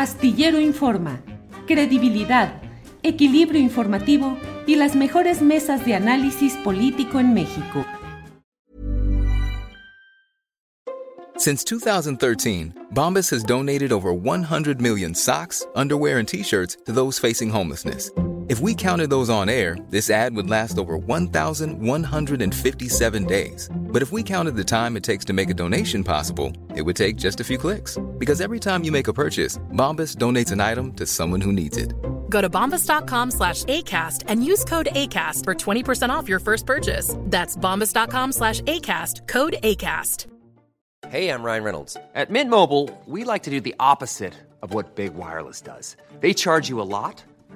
Astillero Informa, credibilidad, equilibrio informativo y las mejores mesas de análisis político en México. Since 2013, Bombas has donated over 100 million socks, underwear, and t-shirts to those facing homelessness. If we counted those on air, this ad would last over 1,157 days. But if we counted the time it takes to make a donation possible, it would take just a few clicks. Because every time you make a purchase, Bombas donates an item to someone who needs it. Go to bombas.com slash ACAST and use code ACAST for 20% off your first purchase. That's bombas.com slash ACAST, code ACAST. Hey, I'm Ryan Reynolds. At Mint Mobile, we like to do the opposite of what Big Wireless does. They charge you a lot,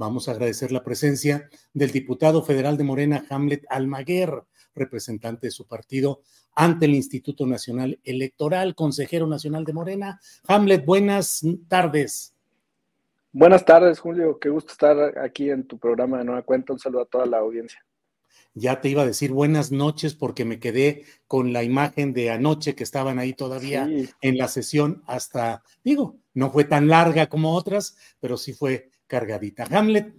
Vamos a agradecer la presencia del diputado federal de Morena, Hamlet Almaguer, representante de su partido ante el Instituto Nacional Electoral, consejero nacional de Morena. Hamlet, buenas tardes. Buenas tardes, Julio. Qué gusto estar aquí en tu programa de Nueva Cuenta. Un saludo a toda la audiencia. Ya te iba a decir buenas noches porque me quedé con la imagen de anoche que estaban ahí todavía Sí. en la sesión hasta, digo, no fue tan larga como otras, pero sí fue cargadita. Hamlet,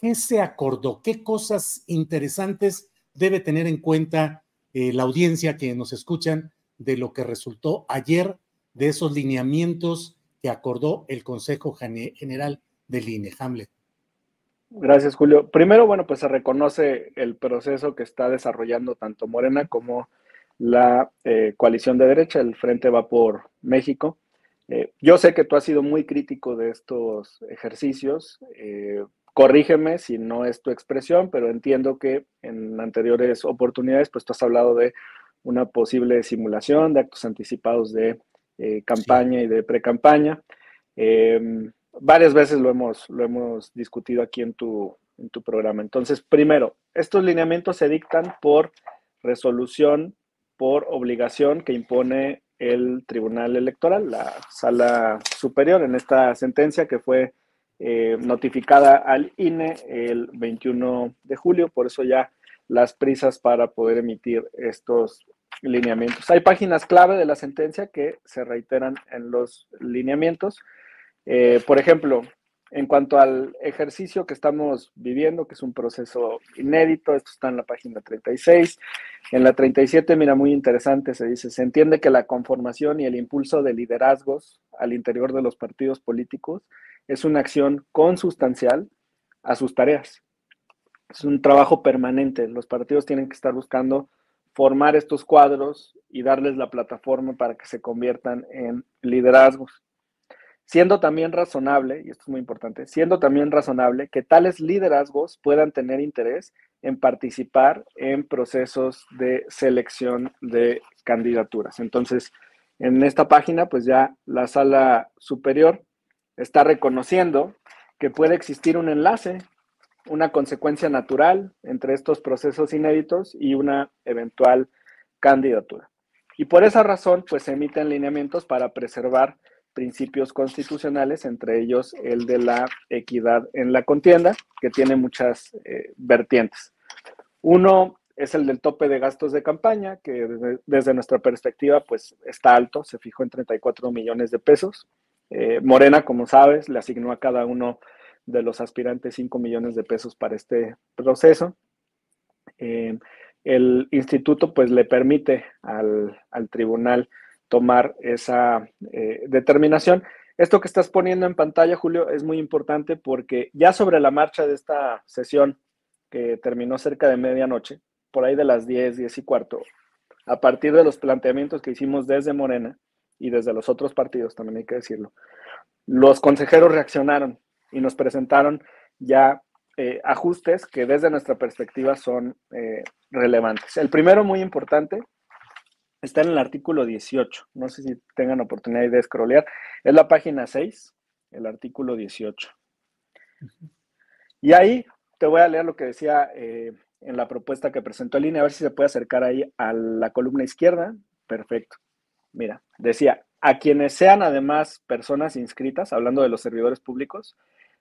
¿qué se acordó? ¿Qué cosas interesantes debe tener en cuenta eh, la audiencia que nos escuchan de lo que resultó ayer de esos lineamientos que acordó el Consejo Gene- General del INE? Hamlet. Gracias, Julio. Primero, bueno, pues se reconoce el proceso que está desarrollando tanto Morena como la eh, coalición de derecha, el Frente Va por México. Eh, yo sé que tú has sido muy crítico de estos ejercicios. eh, corrígeme si no es tu expresión, pero entiendo que en anteriores oportunidades, pues tú has hablado de una posible simulación de actos anticipados de eh, campaña y de pre-campaña. Eh, varias veces lo hemos, lo hemos discutido aquí en tu, en tu programa. Entonces, primero, estos lineamientos se dictan por resolución, por obligación que impone el Tribunal Electoral, la Sala Superior, en esta sentencia que fue eh, notificada al INE el 21 de julio. Por eso ya las prisas para poder emitir estos lineamientos. Hay páginas clave de la sentencia que se reiteran en los lineamientos. Eh, por ejemplo, en cuanto al ejercicio que estamos viviendo, que es un proceso inédito, esto está en la página 36. En la 37, mira, muy interesante, se dice, se entiende que la conformación y el impulso de liderazgos al interior de los partidos políticos es una acción consustancial a sus tareas. Es un trabajo permanente. Los partidos tienen que estar buscando formar estos cuadros y darles la plataforma para que se conviertan en liderazgos. Siendo también razonable, y esto es muy importante, siendo también razonable que tales liderazgos puedan tener interés en participar en procesos de selección de candidaturas. Entonces, en esta página, pues ya la sala superior está reconociendo que puede existir un enlace, una consecuencia natural entre estos procesos inéditos y una eventual candidatura. Y por esa razón, pues se emiten lineamientos para preservar principios constitucionales, entre ellos el de la equidad en la contienda, que tiene muchas eh, vertientes. Uno es el del tope de gastos de campaña, que desde, nuestra perspectiva pues está alto, se fijó en 34 millones de pesos. Eh, Morena, como sabes, le asignó a cada uno de los aspirantes 5 millones de pesos para este proceso. Eh, el instituto pues le permite al, tribunal tomar esa eh, determinación. Esto que estás poniendo en pantalla, Julio, es muy importante porque ya sobre la marcha de esta sesión que terminó cerca de medianoche, por ahí de las 10, 10 y cuarto, a partir de los planteamientos que hicimos desde Morena y desde los otros partidos, también hay que decirlo, los consejeros reaccionaron y nos presentaron ya eh, ajustes que desde nuestra perspectiva son eh, relevantes. El primero, muy importante, está en el artículo 18. No sé si tengan oportunidad de scrollear. Es la página 6, el artículo 18. Y ahí te voy a leer lo que decía eh, en la propuesta que presentó el INE, a ver si se puede acercar ahí a la columna izquierda. Perfecto. Mira, decía, a quienes sean además personas inscritas, hablando de los servidores públicos,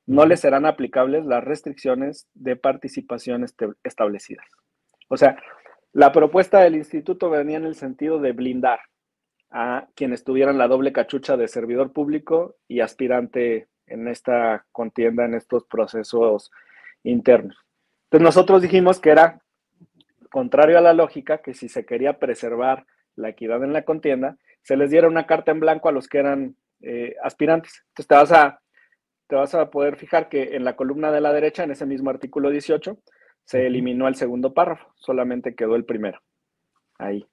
no les serán aplicables las restricciones de participación establecidas. O sea, la propuesta del instituto venía en el sentido de blindar a quienes tuvieran la doble cachucha de servidor público y aspirante en esta contienda, en estos procesos internos. Entonces nosotros dijimos que era contrario a la lógica que si se quería preservar la equidad en la contienda, se les diera una carta en blanco a los que eran eh, aspirantes. Entonces te vas a te vas a poder fijar que en la columna de la derecha, en ese mismo artículo 18, se eliminó el segundo párrafo, solamente quedó el primero. Ahí.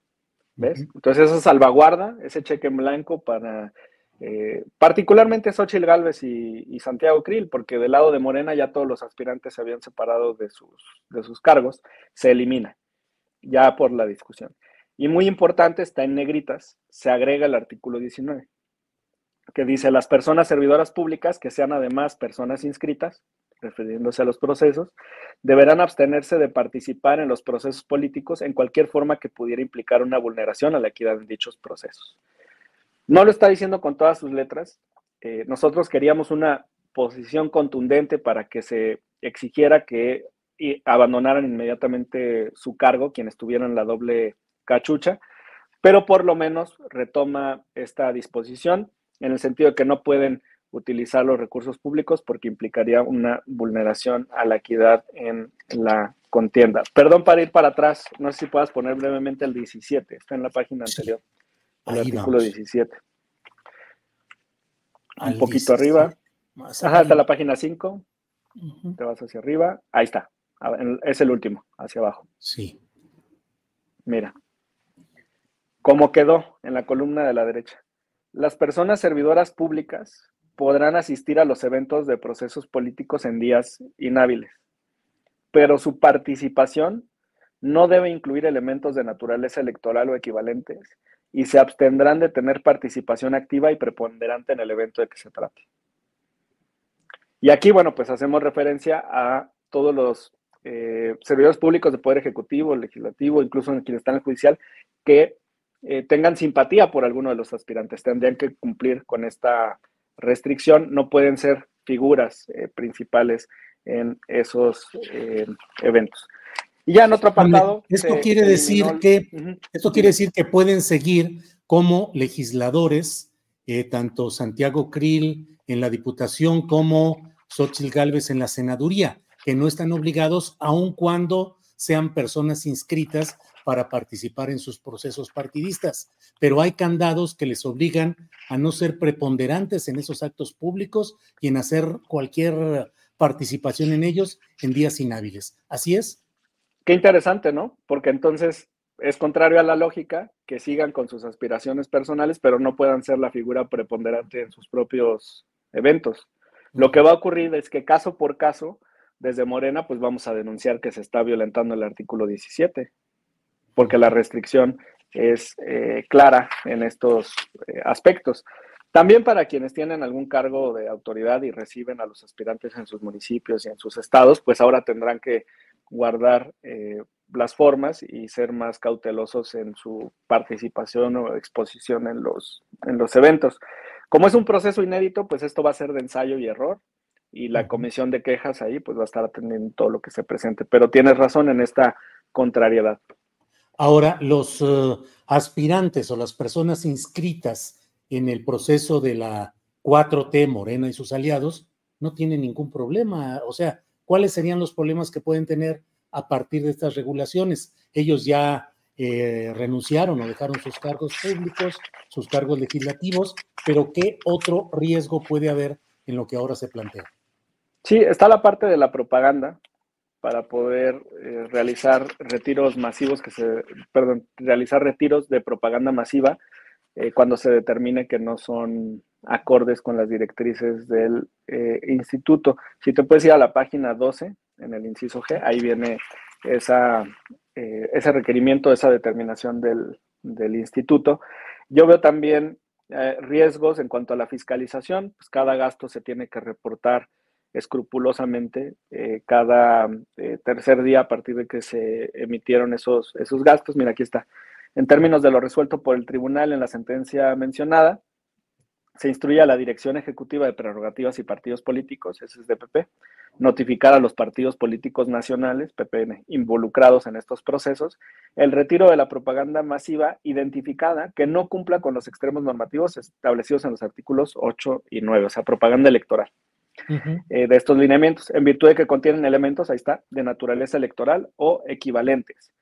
¿Ves? Entonces eso salvaguarda ese cheque en blanco para eh, particularmente Xochitl Galvez y, Santiago Krill, porque del lado de Morena ya todos los aspirantes se habían separado de sus, de sus cargos, se elimina ya por la discusión. Y muy importante, está en negritas, se agrega el artículo 19 que dice las personas servidoras públicas que sean además personas inscritas, refiriéndose a los procesos, deberán abstenerse de participar en los procesos políticos en cualquier forma que pudiera implicar una vulneración a la equidad en dichos procesos. No lo está diciendo con todas sus letras. Eh, nosotros queríamos una posición contundente para que se exigiera que abandonaran inmediatamente su cargo quienes tuvieran la doble cachucha, pero por lo menos retoma esta disposición en el sentido de que no pueden utilizar los recursos públicos porque implicaría una vulneración a la equidad en la contienda. Perdón para ir para atrás, no sé si puedas poner brevemente el 17, está en la página anterior, el artículo 17. Un poquito arriba. Ajá, está la página 5. Te vas hacia arriba. Ahí está. Es el último, hacia abajo. Sí. Mira. ¿Cómo quedó en la columna de la derecha? Las personas servidoras públicas podrán asistir a los eventos de procesos políticos en días inhábiles, pero su participación no debe incluir elementos de naturaleza electoral o equivalentes y se abstendrán de tener participación activa y preponderante en el evento de que se trate. Y aquí, bueno, pues hacemos referencia a todos los eh, servidores públicos de Poder Ejecutivo, Legislativo, incluso en quienes están en el judicial, que eh, tengan simpatía por alguno de los aspirantes. Tendrían que cumplir con esta restricción. No pueden ser figuras eh, principales en esos eh, eventos. Y ya en otro apartado. Esto quiere decir que esto quiere decir que pueden seguir como legisladores, tanto Santiago Krill en la Diputación como Xochitl Gálvez en la senaduría, que no están obligados, aun cuando sean personas inscritas para participar en sus procesos partidistas, pero hay candados que les obligan a no ser preponderantes en esos actos públicos y en hacer cualquier participación en ellos en días inhábiles. ¿Así es? Qué interesante, ¿no? Porque entonces es contrario a la lógica que sigan con sus aspiraciones personales, pero no puedan ser la figura preponderante en sus propios eventos. Lo que va a ocurrir es que caso por caso, desde Morena, pues vamos a denunciar que se está violentando el artículo 17 porque la restricción es eh, clara en estos eh, aspectos. También para quienes tienen algún cargo de autoridad y reciben a los aspirantes en sus municipios y en sus estados, pues ahora tendrán que guardar eh, las formas y ser más cautelosos en su participación o exposición en los, en los eventos. Como es un proceso inédito, pues esto va a ser de ensayo y error y la comisión de quejas ahí pues va a estar atendiendo todo lo que se presente. Pero tienes razón en esta contrariedad. Ahora, los uh, aspirantes o las personas inscritas en el proceso de la 4T, Morena y sus aliados, no tienen ningún problema. O sea, ¿cuáles serían los problemas que pueden tener a partir de estas regulaciones? Ellos ya eh, renunciaron o dejaron sus cargos públicos, sus cargos legislativos, pero ¿qué otro riesgo puede haber en lo que ahora se plantea? Sí, está la parte de la propaganda, para poder eh, realizar retiros masivos que se, perdón, realizar retiros de propaganda masiva eh, cuando se determine que no son acordes con las directrices del eh, instituto. Si te puedes ir a la página 12, en el inciso G, ahí viene esa, ese requerimiento, esa determinación del, del instituto. Yo veo también riesgos en cuanto a la fiscalización, pues cada gasto se tiene que reportar escrupulosamente eh, cada eh, tercer día a partir de que se emitieron esos, esos gastos. Mira, aquí está. En términos de lo resuelto por el tribunal en la sentencia mencionada, se instruye a la Dirección Ejecutiva de Prerrogativas y Partidos Políticos, SSDPP, notificar a los partidos políticos nacionales, PPN, involucrados en estos procesos, el retiro de la propaganda masiva identificada que no cumpla con los extremos normativos establecidos en los artículos 8 y 9, o sea, propaganda electoral. Eh, de estos lineamientos, en virtud de que contienen elementos, ahí está, de naturaleza electoral o equivalentes.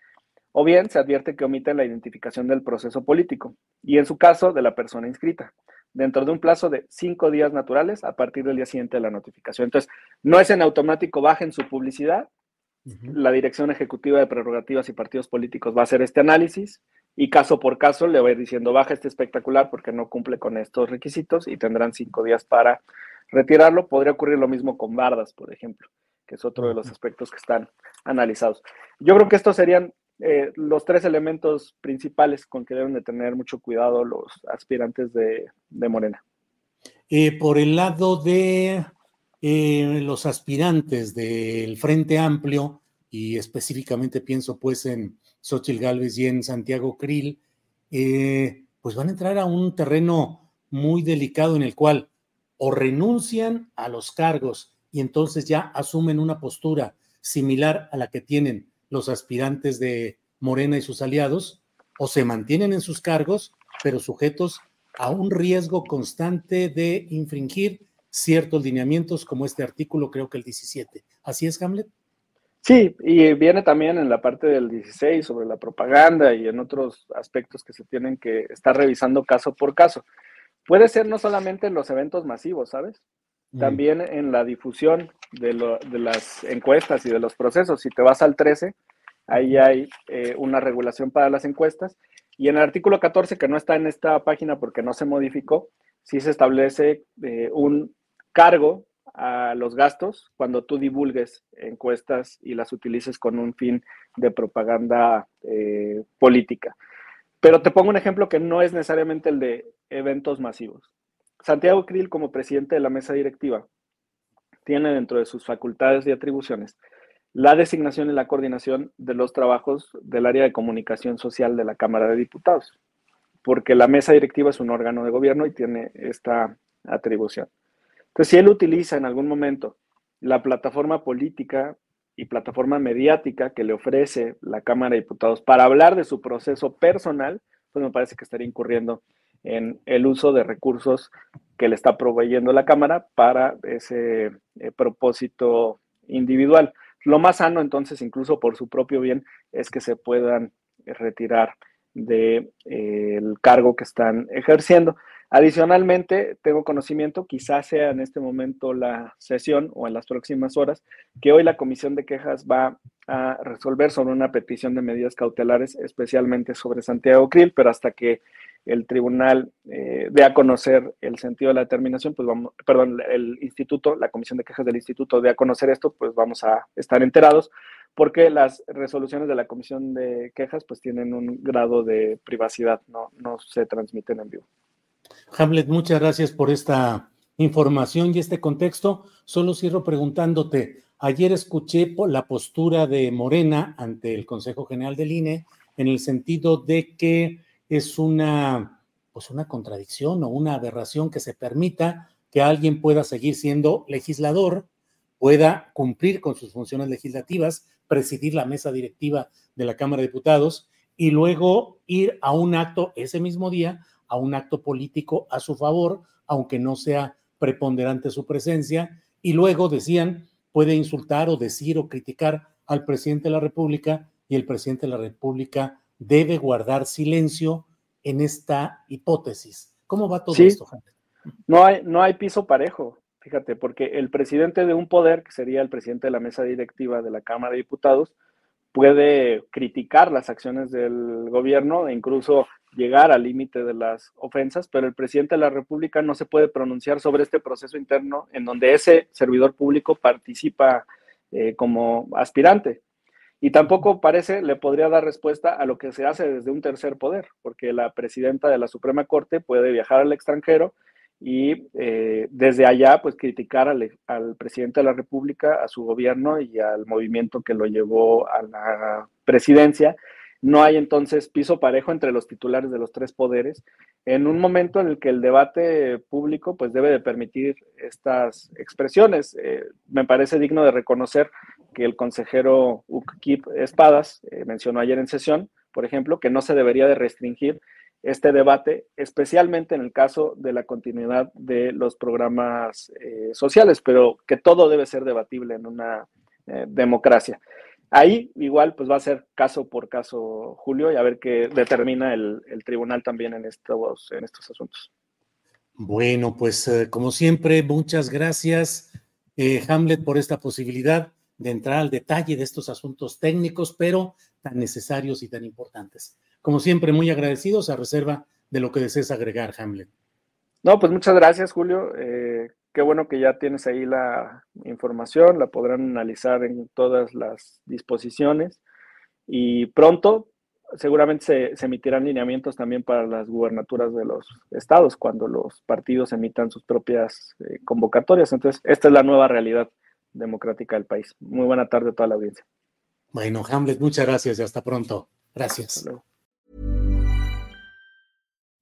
O bien se advierte que omiten la identificación del proceso político y en su caso de la persona inscrita, dentro de un plazo de cinco días naturales a partir del día siguiente de la notificación. Entonces, no es en automático bajen su publicidad. La Dirección Ejecutiva de Prerrogativas y Partidos Políticos va a hacer este análisis y caso por caso le va a ir diciendo baja este espectacular porque no cumple con estos requisitos y tendrán cinco días para retirarlo. Podría ocurrir lo mismo con bardas, por ejemplo, que es otro de los aspectos que están analizados. Yo creo que estos serían eh, los tres elementos principales con que deben de tener mucho cuidado los aspirantes de, Morena. Eh, por el lado de eh, los aspirantes del Frente Amplio, y específicamente pienso pues en Xochitl Gálvez y en Santiago Krill, pues van a entrar a un terreno muy delicado en el cual o renuncian a los cargos y entonces ya asumen una postura similar a la que tienen los aspirantes de Morena y sus aliados, o se mantienen en sus cargos, pero sujetos a un riesgo constante de infringir ciertos lineamientos como este artículo, creo que el 17. ¿Así es, Hamlet? Sí, y viene también en la parte del 16 sobre la propaganda y en otros aspectos que se tienen que estar revisando caso por caso. Puede ser no solamente en los eventos masivos, ¿sabes? Mm. También en la difusión de, las encuestas y de los procesos. Si te vas al 13, ahí hay eh, una regulación para las encuestas. Y en el artículo 14, que no está en esta página porque no se modificó, sí se establece eh, un cargo a los gastos cuando tú divulgues encuestas y las utilices con un fin de propaganda eh, política. Pero te pongo un ejemplo que no es necesariamente el de eventos masivos. Santiago Krill, como presidente de la mesa directiva, tiene dentro de sus facultades y atribuciones la designación y la coordinación de los trabajos del área de comunicación social de la Cámara de Diputados, porque la mesa directiva es un órgano de gobierno y tiene esta atribución. Entonces, si él utiliza en algún momento la plataforma política y plataforma mediática que le ofrece la Cámara de Diputados para hablar de su proceso personal, pues me parece que estaría incurriendo en el uso de recursos que le está proveyendo la Cámara para ese eh, propósito individual. Lo más sano, entonces, incluso por su propio bien, es que se puedan retirar del de, eh, cargo que están ejerciendo. Adicionalmente, tengo conocimiento, quizás sea en este momento la sesión o en las próximas horas, que hoy la Comisión de Quejas va a resolver sobre una petición de medidas cautelares, especialmente sobre Santiago Krill, pero hasta que el tribunal eh, dé a conocer el sentido de la determinación, pues vamos, perdón, el instituto, la Comisión de Quejas del instituto dé a conocer esto, pues vamos a estar enterados, porque las resoluciones de la Comisión de Quejas pues tienen un grado de privacidad, no, no se transmiten en vivo. Hamlet, muchas gracias por esta información y este contexto. Solo cierro preguntándote, ayer escuché la postura de Morena ante el Consejo General del INE en el sentido de que es una pues una contradicción o una aberración que se permita que alguien pueda seguir siendo legislador, pueda cumplir con sus funciones legislativas, presidir la mesa directiva de la Cámara de Diputados y luego ir a un acto ese mismo día, a un acto político a su favor, aunque no sea preponderante su presencia, y luego decían, puede insultar o decir o criticar al presidente de la República y el presidente de la República debe guardar silencio en esta hipótesis. ¿Cómo va todo esto, gente? No hay, no hay piso parejo, fíjate, porque el presidente de un poder, que sería el presidente de la mesa directiva de la Cámara de Diputados, puede criticar las acciones del gobierno e incluso llegar al límite de las ofensas, pero el presidente de la República no se puede pronunciar sobre este proceso interno en donde ese servidor público participa eh, como aspirante. Y tampoco parece le podría dar respuesta a lo que se hace desde un tercer poder, porque la presidenta de la Suprema Corte puede viajar al extranjero y eh, desde allá pues criticar al, al, presidente de la República, a su gobierno y al movimiento que lo llevó a la presidencia. No hay entonces piso parejo entre los titulares de los tres poderes en un momento en el que el debate público pues debe de permitir estas expresiones. Eh, me parece digno de reconocer que el consejero Ukip Espadas eh, mencionó ayer en sesión, por ejemplo, que no se debería de restringir este debate, especialmente en el caso de la continuidad de los programas eh, sociales, pero que todo debe ser debatible en una democracia. Ahí igual pues va a ser caso por caso, Julio, y a ver qué determina el, el tribunal también en estos, en estos asuntos. Bueno, pues eh, como siempre, muchas gracias, Hamlet, por esta posibilidad de entrar al detalle de estos asuntos técnicos, pero tan necesarios y tan importantes. Como siempre, muy agradecidos a reserva de lo que desees agregar, Hamlet. No, pues muchas gracias, Julio. Eh, qué bueno que ya tienes ahí la información, la podrán analizar en todas las disposiciones y pronto seguramente se, se, emitirán lineamientos también para las gubernaturas de los estados cuando los partidos emitan sus propias eh, convocatorias. Entonces, esta es la nueva realidad democrática del país. Muy buena tarde a toda la audiencia. Bueno, Hamlet, muchas gracias y hasta pronto. Gracias.